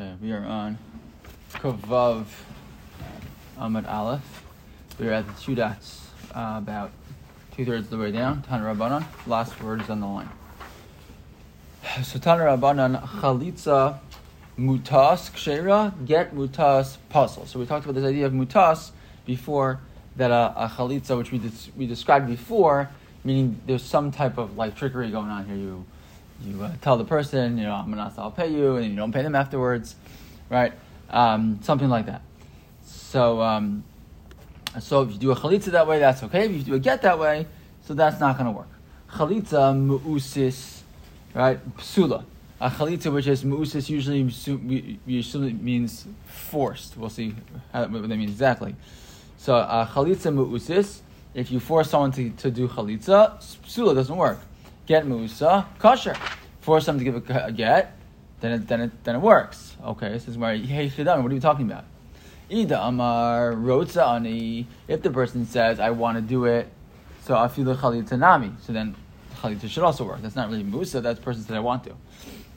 Okay, we are on Kavav Ahmad Aleph. We are at the two dots, uh, about two thirds of the way down. Tan Rabbanan, last words on the line. So Tan Rabbanan, Chalitza Mutas Kshera, get Mutas Puzzle. So we talked about this idea of Mutas before, that uh, a Chalitza, which we, dis- we described before, meaning there's some type of like trickery going on here. You you uh, tell the person, you know, I'm gonna, I'll pay you, and you don't pay them afterwards, right? Um, something like that. So, um, so if you do a chalitza that way, that's okay. If you do a get that way, so that's not gonna work. Chalitza mu'usis, right? Psula. A chalitza which is mu'usis usually usually means forced. We'll see how, what that means exactly. So a chalitza mu'usis, if you force someone to, to do chalitza, psula doesn't work get musa kosher. Force them to give a, a, get, then it, then it then it works. Okay, this is where hey shidam. What are you talking about? Ida amar ani. If the person says I want to do it, so I feel the chalitza nami. So then chalitza should also work. That's not really musa. That's the person said I want to.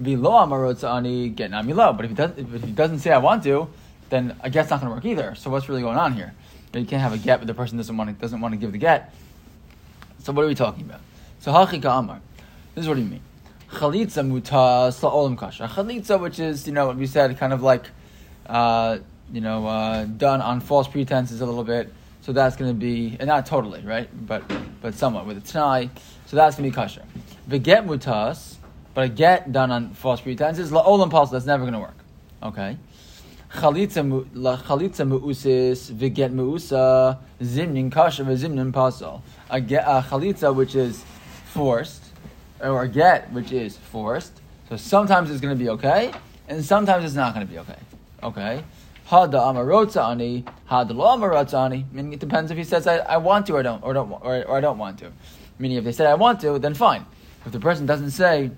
Vilo amar rotza ani get nami lo. But if he doesn't if he doesn't say I want to, then a get's not going to work either. So what's really going on here? You can't have a get, but the person doesn't want to doesn't want to give the get. So what are we talking about? So hachika amar. This is what you mean? Chalitza mutas la'olam kasha. Chalitza, which is you know what we said, kind of like uh, you know uh, done on false pretenses a little bit. So that's going to be, and not totally, right? But but somewhat with a t'nai. So that's going to be kasha. The get mutas, but a get done on false pretenses la'olam pas. That's never going to work. Okay. Chalitza mu'usis v'get mu'usa zimnin kasha v'zimnin pasal. A, get, a chalitza which is forced, or get which is forced. So sometimes it's going to be okay, and sometimes it's not going to be okay. Okay. Hada amarotza ani, hada lo amarotza. Meaning it depends if he says I, I want to or don't or don't or, or I don't want to. Meaning if they say I want to, then fine. If the person doesn't say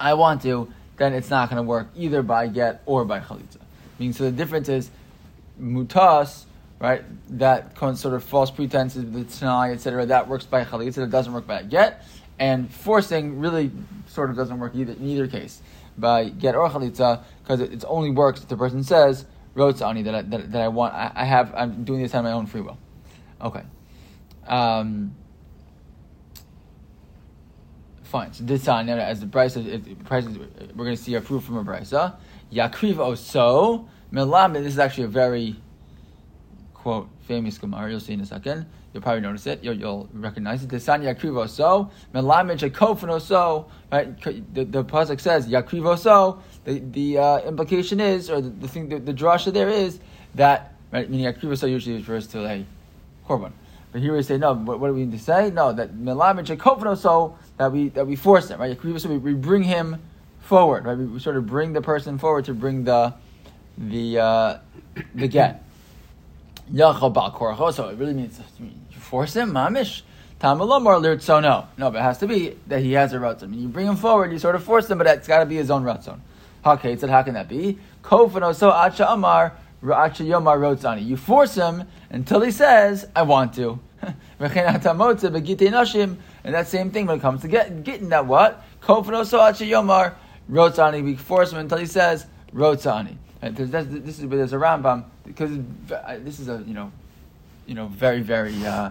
I want to, then it's not going to work either by get or by chalitza. Meaning so the difference is mutas right? That sort of false pretenses, the t'nai, etc. That works by chalitza. It doesn't work by get, and forcing really sort of doesn't work either in either case by get or chalitza because it, it, only works if the person says rotzani that that, that I want. I, I, have. I'm doing this on my own free will. Okay. Um, fine. So this time, as the price, price we're going to see a proof from a brisa. Yakriv oso melamed. This is actually a very quote famous Gemara. You'll see in a second. You'll probably notice it. You'll, you'll recognize it. Desan yakrivo so melamed shekofano so. Right. The, the pasuk says yakrivo so. The the uh, implication is, or the, the thing, the, the drasha there is that right. Meaning yakrivo so usually refers to a korban. But here we say no. What, what do we need to say? No, that melamed shekofano so that we that we force him. Right. Yakrivo so we, we bring him forward. Right. We, we sort of bring the person forward to bring the the uh, the get. So it really means you force him, mamish. Tamalomar so no. No, but it has to be that he has a ratzon. I mean, you bring him forward, you sort of force him, but it's got to be his own ratzon. Okay, said how can that be? Kofano so acha amar acha yomar rotzani. You force him until he says, I want to. and that same thing when it comes to get, getting that what? Kofano so acha yomar rotzani. We force him until he says, rotzani. There's, this is where there's a Rambam because this is a you know, you know very very uh,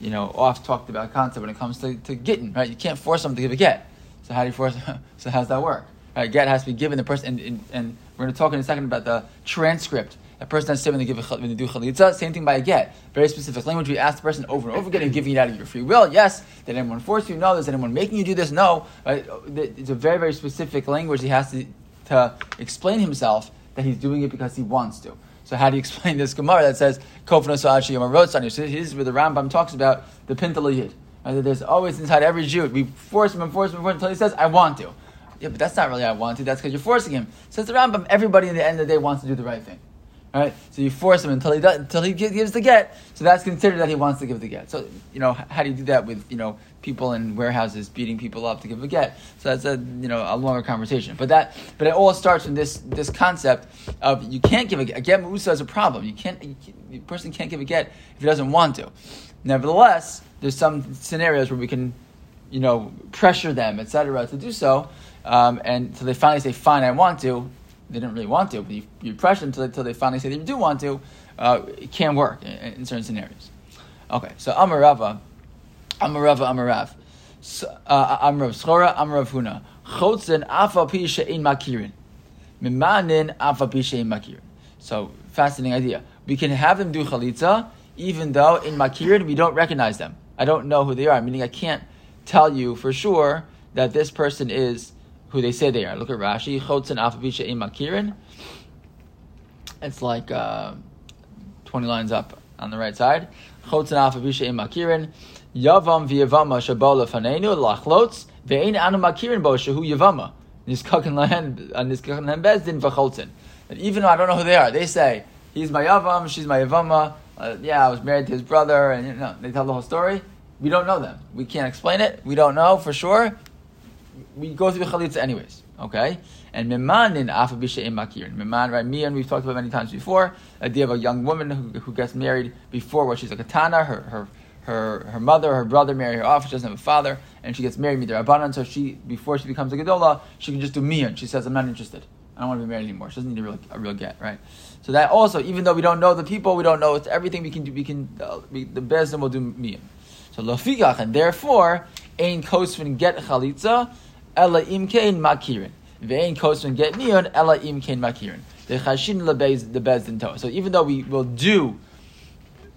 you know oft talked about concept when it comes to, to getting right. You can't force someone to give a get. So how do you force? so how's that work? Right, get has to be given the person, and, and, and we're going to talk in a second about the transcript. A person has to say when they give a, when they do chalitza, same thing by a get. Very specific language. We ask the person over and over again, and giving it out of your free will. Yes. Did anyone force you? No. Is anyone making you do this? No. Right? It's a very very specific language. He has to to explain himself that he's doing it because he wants to. So how do you explain this Gemara that says Kofno Sa'achi Yom Rotzani? So here's where the Rambam talks about the Pintal Yid. Right? There's always inside every Jew, we force him and force him and force him until he says, I want to. Yeah, but that's not really I want to, that's because you're forcing him. Says the Rambam, everybody in the end of the day wants to do the right thing. Right? So you force him until he does, until he gives the get. So that's considered that he wants to give the get. So you know how do you do that with you know people in warehouses beating people up to give a get? So that's a you know a longer conversation. But that but it all starts from this this concept of you can't give a get. A get musa is a problem. You can't the person can't give a get if he doesn't want to. Nevertheless, there's some scenarios where we can you know pressure them etc. to do so, um, and so they finally say fine I want to they didn't really want to, but you, you pressure them until, they finally say they do want to, uh, it can work in, in, certain scenarios. Okay, so Amarava, Amarava, Amarav. So, uh, Amrav Schora, Amrav Huna. Chotzen afa pisha in makirin. Mimanin afa pisha in makirin. So, fascinating idea. We can have them do chalitza, even though in makirin we don't recognize them. I don't know who they are, meaning I can't tell you for sure that this person is who they say they are. Look at Rashi. Chotzen afa pisha in makirin. It's like uh, 20 lines up on the right side. Chotzen afa pisha in makirin. Yavam v'yavama shabola fanenu lachlotz ve'ein anu makirin bo shehu yavama. Niskakan lahen niskakan lahen bezdin v'choltzin. And even though I don't know who they are, they say he's my yavam, she's my yavama. Uh, yeah, I was married to his brother, and you know they tell the whole story. We don't know them. We can't explain it. We don't know for sure. We go through the chalitza anyways. Okay, and mimanin afabisha makirin. Miman, right? Me and we've talked about many times before. Idea of a young woman who, who gets married before where she's a katana. Her her her, her mother, her brother marry her off. She doesn't have a father, and she gets married midrabanan. So she, before she becomes a gedola, she can just do miyan. She says, "I'm not interested. I don't want to be married anymore." She doesn't need a real, a real get, right? So that also, even though we don't know the people, we don't know it's everything. We can do. We can uh, we, the bezdim will do miyan. So lofigach, and therefore, ein kosvin get chalitza, ela imkein makirin. Ve'ein kosvin get miyan, ela imkein makirin. The chashin lebez the bezdin to. So even though we will do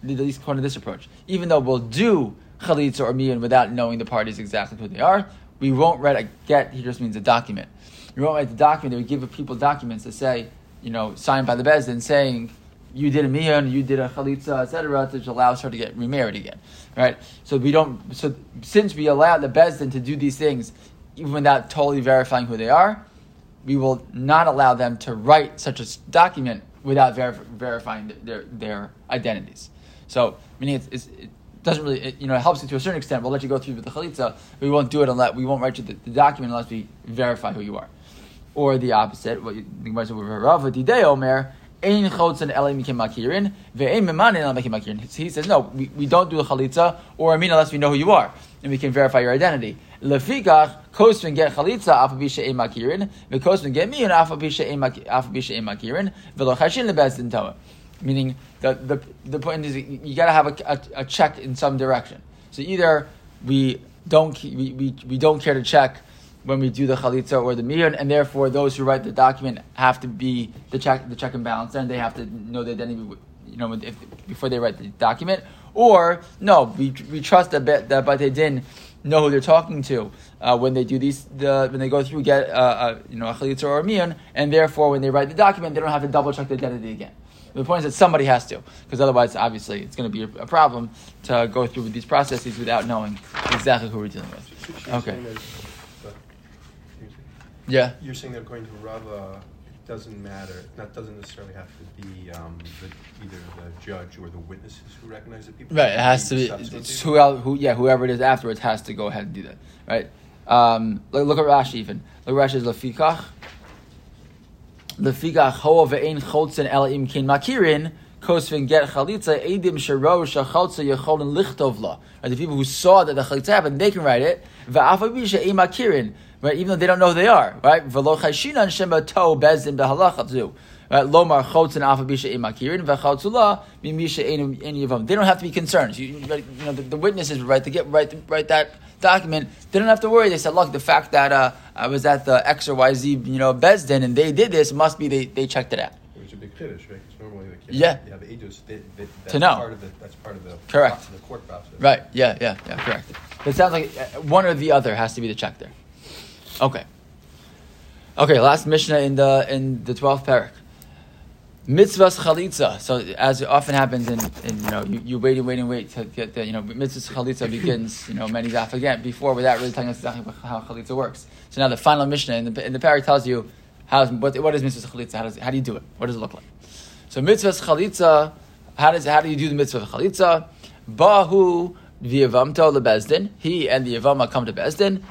at least according to this approach, even though we'll do chalitza or miyan without knowing the parties exactly who they are, we won't write a get. He just means a document. We won't write the document. We give people documents to say, you know, signed by the bezdin saying you did a miyan, you did a chalitza, etc., which allows her to get remarried again, right? So we don't. So since we allow the bezdin to do these things, even without totally verifying who they are, we will not allow them to write such a document without verifying their, their identities. So, meaning it's, it's, it doesn't really, it, you know, it helps you to a certain extent. We'll let you go through with the chalitza, we won't do it unless we won't write you the, the document unless we verify who you are. Or the opposite, what you think about Omer. He says, no, we, we don't do the chalitza or amin unless we know who you are, and we can verify your identity. Lefikach, kosvin get chalitza get miyun lebezdin toa meaning the, the, the point is you got to have a, a, a, check in some direction. So either we don't we, we, we don't care to check when we do the chalitza or the miyan, and therefore those who write the document have to be the check the check and balance, and they have to know the identity, you know, if, before they write the document. Or no, we, we trust that that but they didn't know who they're talking to uh, when they do these the, when they go through get uh, uh, you know a chalitza or a and therefore when they write the document, they don't have to double check the identity again. The point is that somebody has to, because otherwise, obviously, it's going to be a, a, problem to go through these processes without knowing exactly who we're dealing with. Okay. Yeah. You're saying that according to Rava, doesn't matter. That doesn't necessarily have to be um, the, either the judge or the witnesses who recognize the people. Right. It has to be. It's who, who, yeah, whoever it is afterwards has to go ahead and do that. Right. Um, look, look, at Rashi even. Look at Rashi's lafikach. Lefigach hoa ve'ein chotzen el im kin makirin kosvin get chalitza edim shero shachaltza yecholin lichtov la. Right, the people who saw that the chalitza happened, they can write it. Ve'afabisha ein. Right, even though they don't know who they are. Right, v'lo chayshinan shema to bezin behalacha Right, lomar chotzen afabisha ein makirin ve'chaltzula mimisha ein yavam. They don't have to be concerned. You, you know, the, the witnesses right to get write write that document, they don't have to worry. They said, look, the fact that uh, I was at the X or Y Z, you know, Bezdin and they did this must be they, they checked it out. Kiddush, right? Because normally the kid, yeah. you have edus, they, to know. Part of the, that's part of the, correct. the court process. Right, yeah, yeah, yeah, correct. It sounds like uh, one or the other has to be the check there. Okay. Okay, last Mishnah in the in the 12th parak. Mitzvahs chalitza. So as often happens in, in you know, you, you wait and wait and wait to get the, you know, mitzvahs chalitza begins, you know, many daf again before without really telling us exactly how chalitza works. So now the final Mishnah in the, in the parak tells you how, what, what is mitzvahs chalitza? How, does, how do you do it? What does it look like? So mitzvahs chalitza, how does, how do you do the mitzvah chalitza? Bahu v'yavamto lebezdin. He and the yavama come to bezdin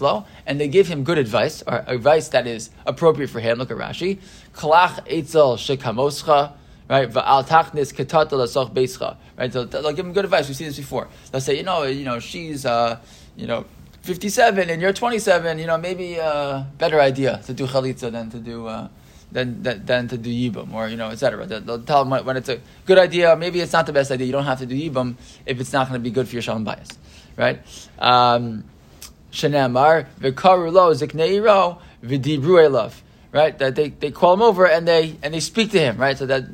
lo, and they give him good advice, or advice that is appropriate for him. Look at Rashi. Kalach etzel shekamoscha, right? Va'al tachnis ketata lasoch beischa, right? So they'll give him good advice. We've seen this before. They'll say, you know, you know, she's, uh, you know, 57 and you're 27, you know, maybe a uh, better idea to do chalitza than to do uh, than, than, than to do yibum or you know, etc. They'll tell them when it's a good idea. Maybe it's not the best idea. You don't have to do yibum if it's not going to be good for your shalom bias, right? Um, v'karu lo zikneiro v'dibru love, right? That they, they call him over and they and they speak to him, right? So that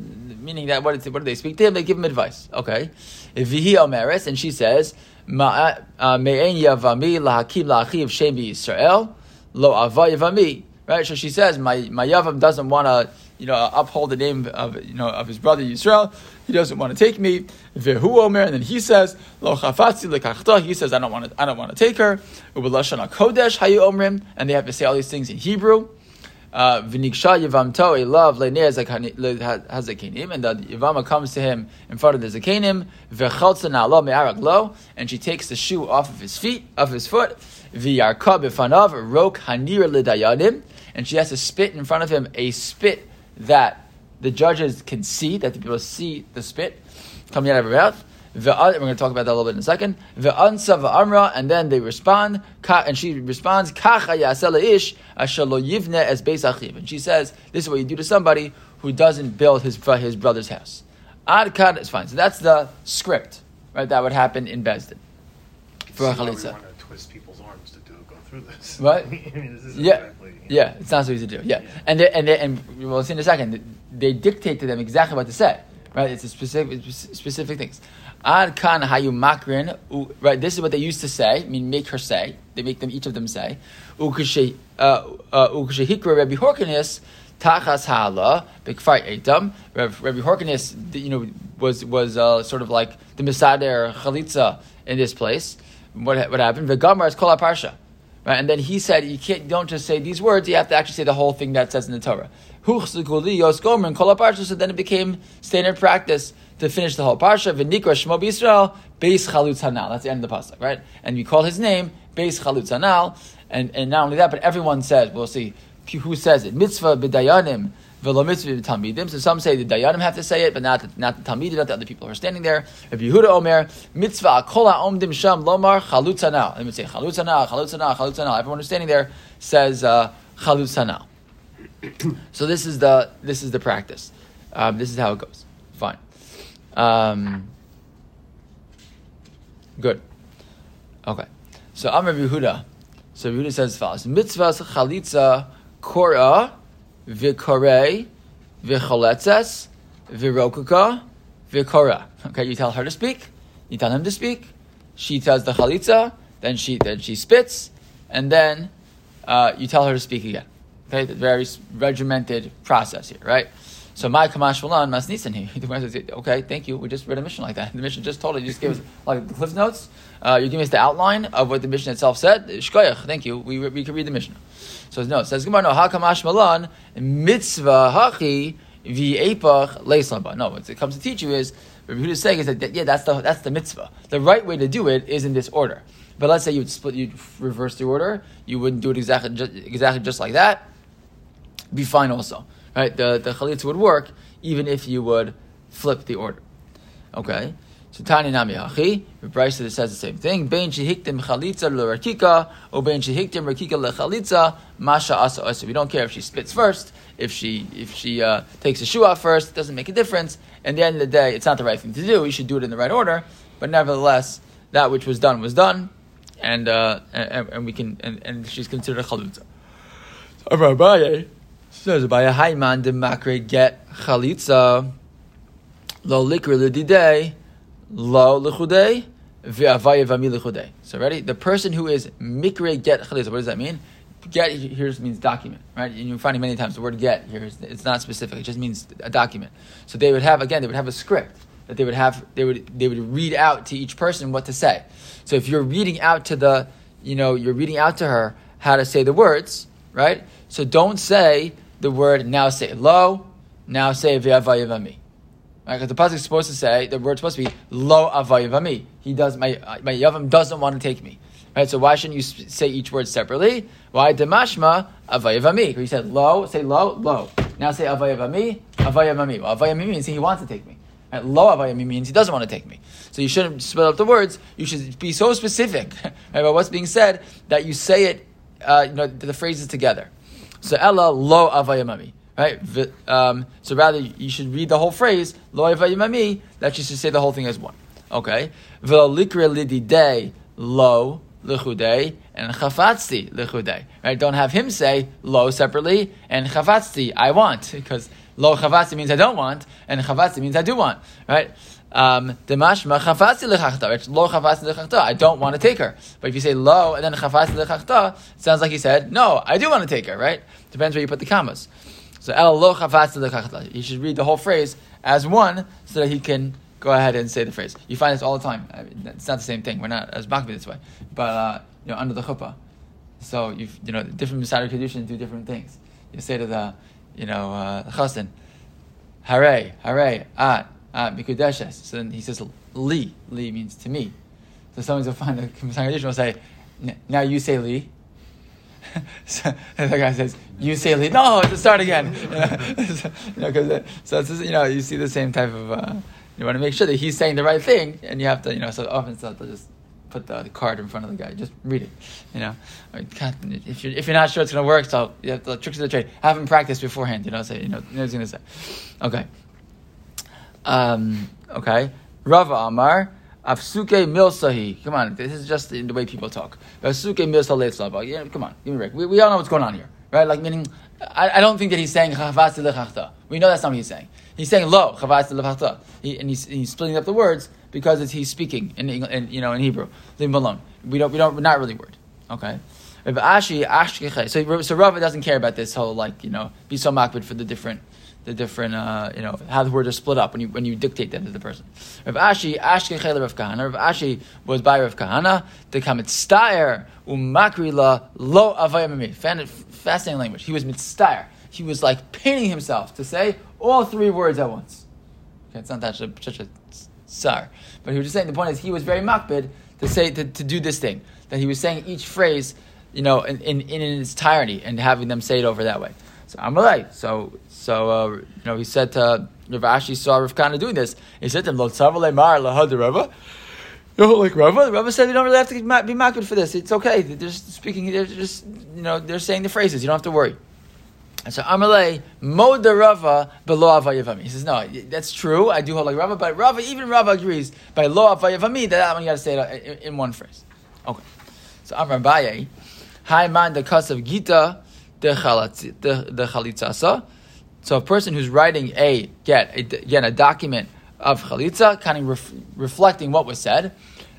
meaning that what, what do they speak to him? They give him advice. Okay, vihi omeres and she says uh, Me'en yavami lahakim lachiv shem Yisrael lo ava yavami. Right, so she says, my my yavam doesn't want to, you know, uphold the name of you know of his brother Yisrael. He doesn't want to take me. Vehu omer, and then he says, lo chafatzi lekachta. He says, I don't want to, I don't want to take her. Kodesh hayu omrim, and they have to say all these things in Hebrew. V'niksha yivamto a love le'nei hazakenim, and the yivama comes to him in front of the zakenim. V'chaltza na'alo me'arak lo, and she takes the shoe off of his feet, of his foot. V'yarka b'fanav rok hanir l'dayanim, and she has to spit in front of him a spit that the judges can see, that the people see the spit coming out of her mouth. We're going to talk about that a little bit in a second. The Ve'ansa ve'amra, and then they respond, and she responds, Kacha ish ashalo yivne as beis achiv. And she says, this is what you do to somebody who doesn't build his, his brother's house. Ad kad is fine. So that's the script, right, that would happen in Bezdin. For a chalitza. twist people's arms to do go through this. What? I mean, this yeah. Exactly, yeah, it's not so easy to do. Yeah. yeah. And, they, and, they, and we'll see in a second, they dictate to them exactly what to say, right? It's a specific, specific things. Ad kan hayu makrin. Right, this is what they used to say. I mean, make her say. They make them each of them say. Ukashehikra uh, uh, Rabbi Horkanis tachas hala b'kfar etam. Rabbi Horkanis, you know, was was uh, sort of like the misader chalitza in this place. What what happened? V'gamar is kol parsha. Right, and then he said, you can't, don't just say these words, you have to actually say the whole thing that says in the Torah. So then it became standard practice to finish the whole parsha. Shmo. That's the end of the pasuk, right? And we call his name beis chalutz. And and not only that, but everyone says. We'll see who says it. Mitzvah b'dayanim. So some say the dayanim have to say it, but not the, not the talmidim, not the other people who are standing there. If Yehuda Omer mitzvah kol ha'omdim sham lomar chalutz hanal. They would say chalutz hanal, chalutz hanal. Everyone who's standing there says uh, so this is the this is the practice. Um, this is how it goes. Fine. Um, good. Okay. So Amr Yehuda. So Yehuda says follows: Mitzvahs chalitza kora v'korei v'choletzes v'rokaka v'kora. Okay, you tell her to speak. You tell him to speak. She tells the chalitza. Then she then she spits, and then uh, you tell her to speak again. Okay, the very regimented process here, right? So my kamash v'lan mas nisan here. Okay, thank you. We just read a mission like that. The mission just told it. You just gave us like the cliff notes. Uh, you give us the outline of what the mission itself said. Shkoyach. Thank you. We, we can read the mission. So no, it says Gemara no hakamash malan mitzvah hachi v'epach leislamba. No, what it comes to teach you is what Yehuda is saying is that yeah, that's the that's the mitzvah. The right way to do it is in this order. But let's say you'd split, you'd reverse the order. You wouldn't do it exactly just, exactly just like that. Be fine also right? The the chalitza would work even if you would flip the order. Okay. So Tani Nami Hachi, the Bryce says the same thing. Bein shehiktim chalitza l'rakika, or bein shehiktim rakika lechalitza, masha asa asa. We don't care if she spits first, if she if she uh, takes a shoe off first, it doesn't make a difference. At the end of the day, it's not the right thing to do. You should do it in the right order. But nevertheless, that which was done was done, and uh, and, and, we can and, and she's considered a chalutza. So, Says by a high man the makre get chalitza lo likr lididei lo lichudei v'avaya v'ami lichudei. So ready? The person who is mikre get chalitza. What does that mean? Get here means document, right? And you find it many times. The word get here is it's not specific. It just means a document. So they would have again. They would have a script that they would have. They would they would read out to each person what to say. So if you're reading out to the, you know, you're reading out to her how to say the words, right? So don't say the word now say lo, now say v'avayavami. Right? Because the pasuk is supposed to say the word's supposed to be lo avayavami. He does my my yavam doesn't want to take me. Right? So why shouldn't you say each word separately? Why demashma avayavami? He said lo, say lo, lo. Now say avayavami, avayavami. Well, avayavami means he wants to take me. Right? Lo avayami means he doesn't want to take me. So you shouldn't split up the words. You should be so specific right, about what's being said that you say it, uh, you know, the phrases together. So Ella lo avayamami. Right? Um, so rather, you should read the whole phrase, lo avayamami, that you should say the whole thing as one. Okay? V'likra lididei lo lichudei and chafatzti lichudei. Right? Don't have him say lo separately and chafatzti I want because lo chafatzti means I don't want and chafatzti means I do want. Right? Um. I don't want to take her. But if you say lo and then chafatzti lechachta, it sounds like he said no. I do want to take her. Right? Depends where you put the commas. So el lo chafatzti lechachta. You should read the whole phrase as one so that he can go ahead and say the phrase. You find this all the time. I mean, it's not the same thing. We're not as makbi this way, but uh, you know, under the chuppah. So you you know, different Masada Kedushin do different things. You say to the, you know, uh, chassan, hare, hare, at, mikudeshes. So then he says, li, li means to me. So someone's will find the Kedushin will say, now you say li. so the guy says, "You say li." No, start again. you know, uh, so it's you know you see the same type of uh, you want to make sure that he's saying the right thing, and you have to, you know, so often so they'll just put the, the, card in front of the guy. Just read it, you know. I mean, if you're if you're not sure it's going to work, so you have the tricks of the trade. Have him practice beforehand. You know, say you know, you know what he's going to say. Okay. Um, okay. Rava Amar. Afsuke milsahi. Come on, this is just the, way people talk. Afsuke milsa Yeah, come on, give me a break. We, we all know what's going on here, right? Like meaning, I, I don't think that he's saying We know that's not what he's saying. He's saying lo chavas he, and he's, he's splitting up the words because he's speaking in, in, you know in Hebrew. Leave him alone. We don't we don't we're not really worried. Okay. So so Rava doesn't care about this whole like you know be so makbid for the different the different uh, you know how the words are split up when you when you dictate them to the person. Rav Ashi Ashkechel Rav Kahana. Rav Ashi was by Rav Kahana. The kamitstayer umakrila lo avayamimi. Fascinating language. He was mitzstayer. He was like pinning himself to say all three words at once. Okay, it's not that such a sar. But he was just saying the point is he was very makbid to say to, to do this thing. That he was saying each phrase, you know, in, in, in its entirety and having them say it over that way. So Amalei. So so uh, you know he said to Rav Ashi saw Rav Kahana doing this. He said to him, Lo Mar Rava. You know, like Rava, Rava said you don't really have to be makbid for this. It's okay. They're just speaking. They're just you know they're saying the phrases. You don't have to worry. And so Amalei Moda Rava below Avayavami. He says, no, that's true. I do hold like Rava, but Rava, even Rava agrees by lo Avayavami that that one you got to say it in, one phrase. Okay. So Amar Baye, Hi man the cus of Gita the chalitzasa. So a person who's writing a get again a document of chalitza, kind of ref, reflecting what was said.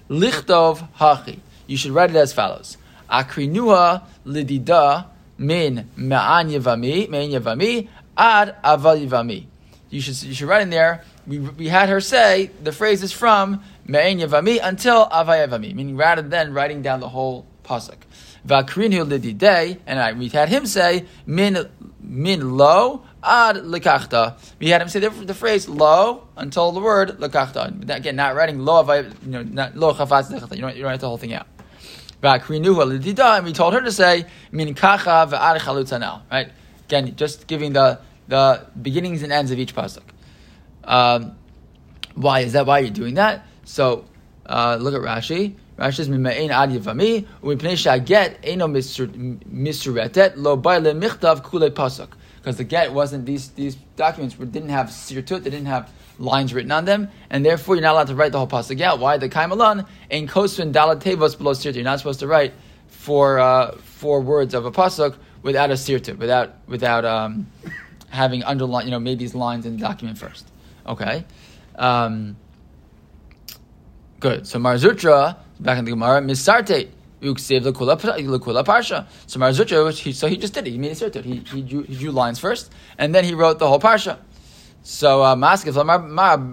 Lichtov hachi. You should write it as follows: Akrinua lidida min ma'an yavami, mein yavami, ad aval yavami. You should, you should write in there, we, we had her say, the phrase is from mein yavami until aval yavami, meaning rather than writing down the whole pasuk. Vakrinu lididei, and I, we had him say, min, min lo ad lekachta. We had him say the, the, phrase lo until the word lekachta. Again, not writing lo, you know, not lo chafaz You don't, you don't write the whole thing out and we told her to say min kacha v'ad Right? Again, just giving the the beginnings and ends of each pasuk. Um, why is that? Why you're doing that? So uh, look at Rashi. Rashi says mimain ad yavami u'mipnei shaget eno lo kule pasuk because the get wasn't these these documents didn't have sirtut, they didn't have lines written on them, and therefore you're not allowed to write the whole pasuk out. Why? The kaimalan in kosvin dalat tevos below sirtut. You're not supposed to write four uh, four words of a pasuk without a sirtut, without without um, having underline. You know, made these lines in the document first. Okay. Um, good. So Marzutra back in the Gemara misarte. Uksiv lekula parsha. So Marzutra, so he just did it. He made a sirtut. He, he, drew, he drew lines first, and then he wrote the whole parsha. So uh, Maskif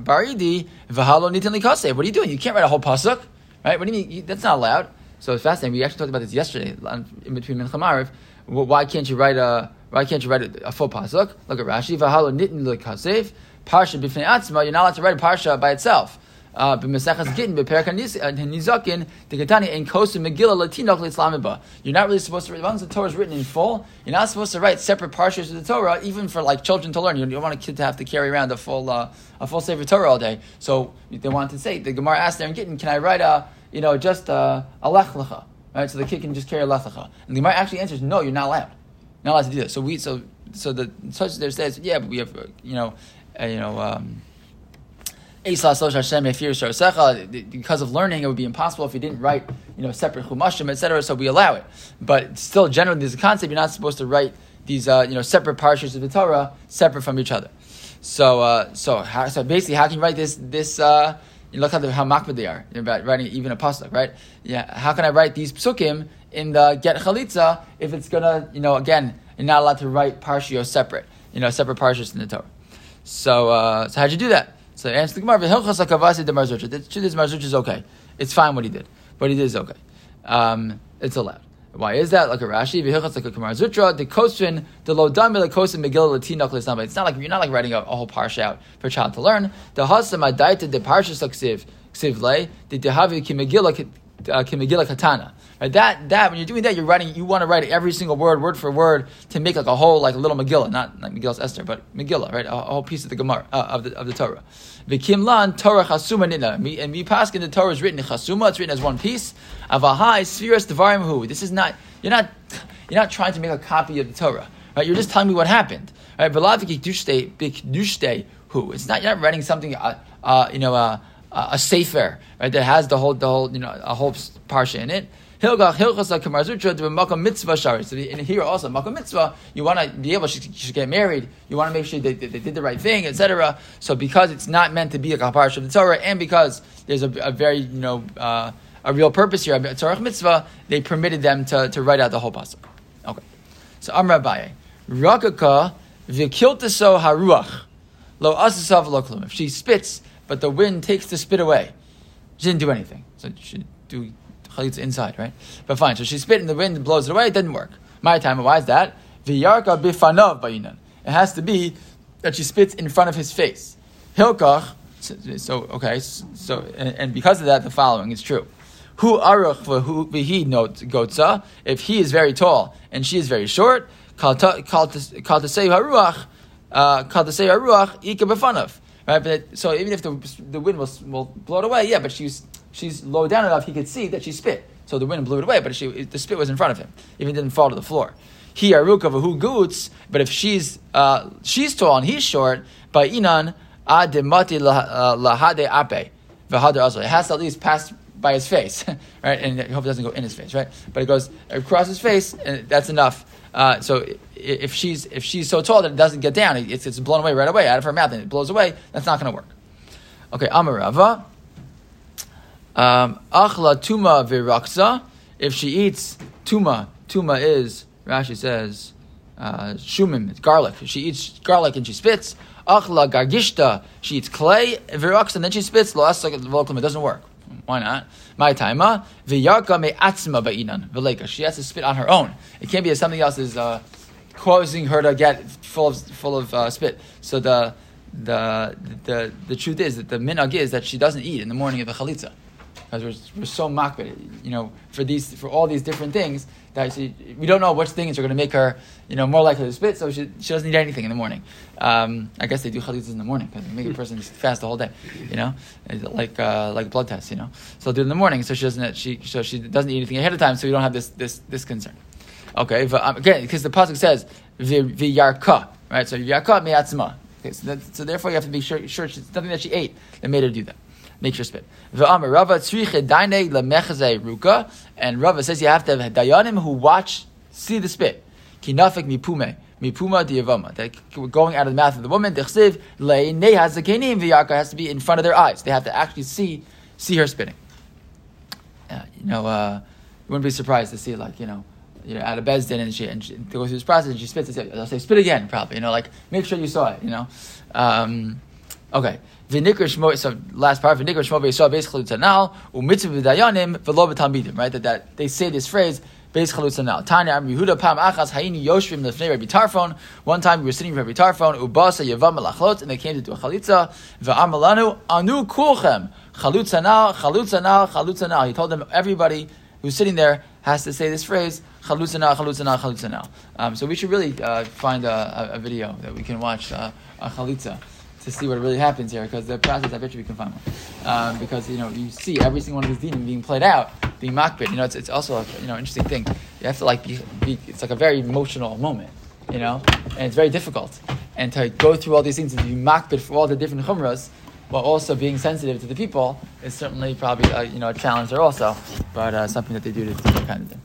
Baridi Vahalo Nitin Likase. What are you doing? You can't write a whole pasuk, right? What do you mean? That's not allowed. So it's fascinating. We actually talked about this yesterday in between Mincha Mariv. Why can't you write a Why can't you write a, a full pasuk? Look at Rashi. Vahalo Nitin Likasev. Parsha b'fnei atzma. You're not allowed to write a parsha by itself. Uh, b'perak nizakin. You're not really supposed to. Read once the Torah is written in full, you're not supposed to write separate parshas of the Torah, even for like children to learn. You don't want a kid to have to carry around a full uh, a full sefer Torah all day. So they wanted to say the Gemara asked there in Gittin, can I write a you know just a, a lech lecha, right? So the kid can just carry a lech lecha. And the Gemara actually answers, no, you're not allowed. You're not allowed to do that. So we so so the such there says, yeah, but we have uh, you know uh, you know. Um, because of learning, it would be impossible if you didn't write, you know, separate chumashim, etc. So we allow it, but still, generally, there's a concept you're not supposed to write these, uh, you know, separate parshas of the Torah separate from each other. So, uh, so, how, so basically, how can you write this? This uh, you look how how makbid they are about writing even a pasuk, right? Yeah, how can I write these psukim in the get chalitza if it's gonna, you know, again, you're not allowed to write parshio separate, you know, separate parshas in the Torah. So, uh, so how'd you do that? So answer the Gemara, "V'hilchas hakavasi de marzucha." The truth is, marzucha is okay. It's fine what he did. What he did is okay. Um, it's allowed. Why is that? Like a Rashi, v'hilchas like a marzutra, the kosrin, the lodam the kosin megillah latinok l'samba. It's not like you're not like writing a, a whole parsha out for a child to learn. The hasam adaita the parsha saksiv ksiv le the dehavi ki megillah uh, katana. Right? That that when you're doing that, you're writing. You want to write every single word, word for word, to make like a whole like a little Megillah, not like Megillah's Esther, but Megillah, right? A, a whole piece of the Gemara uh, of the of the Torah. V'kimlan Torah chasuma nina. And we me paskin the Torah is written in chasuma. It's written as one piece. Avahai spheres devarim hu. This is not. You're not. You're not trying to make a copy of the Torah. Right? You're just telling me what happened. Right? Who. It's not. You're not writing something. Uh, uh, you know. Uh, a sefer, right, that has the whole, the whole, you know, a whole parsha in it. Hilgach hilchasa kamarzutra to makam mitzvah shari. So in here also makam mitzvah, you want to be able to get married. You want to make sure they, they, they did the right thing, etc. So because it's not meant to be a parsha of the Torah, and because there's a, a very you know uh, a real purpose here, a Torah mitzvah, they permitted them to, to write out the whole pasuk. Okay, so Amr Abaye, rakaka v'kiltaso haruach lo asasav lo. If she spits, but the wind takes the spit away, she didn't do anything. So she do chalitza inside, right? But fine. So she spit in the wind and blows it away. It didn't work. My time. Why is that? V'yarka bifanav bayinan. It has to be that she spits in front of his face. Hilkach. So okay. So and, because of that, the following is true. Who aruch he note gotza. If he is very tall and she is very short, kal say haruach. Uh, kal say haruach ika befanav. Right, but so even if the, the wind will, will blow it away, yeah, but she's she's low down enough, he could see that she spit. So the wind blew it away, but she, the spit was in front of him. Even didn't fall to the floor. He aruka who goots, but if she's uh, she's tall and he's short, by inan ademati uh, lahade ape v'hader It has to at least pass by his face, right? And I hope it doesn't go in his face, right? But it goes across his face, and that's enough. Uh, so if she's if she's so tall that it doesn't get down, it's, it's blown away right away out of her mouth, and it blows away. That's not going to work. Okay, Amarava. Um, achla tuma viraksa. If she eats tuma, tuma is Rashi says uh, shumim, garlic. She eats garlic and she spits. Achla gargishta. She eats clay viraksa and then she spits. Lo It doesn't work. Why not? My taima v'yarka me atzma ba'inan v'leika. She has to spit on her own. It can't be that something else is uh, causing her to get full of full of uh, spit. So the the the the truth is that the minag is that she doesn't eat in the morning of the chalitza because we're, we're so makbid, you know, for these for all these different things that she, we don't know which things are going to make her, you know, more likely to spit. So she, she doesn't eat anything in the morning. Um, I guess they do chalitzas in the morning because they make a person fast the whole day, you know, like uh, like blood tests, you know. So they'll do it in the morning, so she doesn't she so she doesn't eat anything ahead of time, so we don't have this this this concern. Okay, but, um, again, because the pasuk says v'yarka, right? So yarka me'atzma. Okay, so, that, so therefore you have to be sure, sure it's nothing that she ate that made her do that make your spit. And Rava says you have to have dayanim who watch, see the spit. Kinafik mipume. Mipuma going out of the mouth of the woman, dechsiv, lei, nehaz, the kenim, v'yarka has to be in front of their eyes. They have to actually see, see her spitting. Uh, you know, uh, you wouldn't be surprised to see, like, you know, you know, at a bezdin and she, and she goes through this process and she spits. They'll say, spit again, probably. You know, like, make sure you saw it, you know. Um, okay. V'nikr shmo, so last part, v'nikr shmo v'yisrael beis chalutzanal, u'mitzvah v'dayanim v'lo b'talmidim, right? That, that they say this phrase, beis chalutzanal. Tanya Am Yehuda pam achas hayini yoshvim lefnei Rabbi Tarfon. One time we were sitting with Rabbi Tarfon, ubasa yavam melachlot, and they came to do a chalitza, v'amalanu anu kulchem, Chalutzanal, chalutzanal, chalutzanal. He told them everybody who's sitting there has to say this phrase, chalutzanal, chalutzanal, chalutzanal. Um, so we should really uh, find a, a, a, video that we can watch uh, a chalitza to see what really happens here, because the process, I bet you we can find one. Um, because, you know, you see every single one of these dinim being played out, being makbid. You know, it's, it's also a, you know, interesting thing. You have to, like, be, be, it's like a very emotional moment, you know, and it's very difficult. And to go through all these things and be makbid for all the different chumras, while also being sensitive to the people, is certainly probably, a, you know, a challenge there also, but uh, something that they do to, to kind of thing.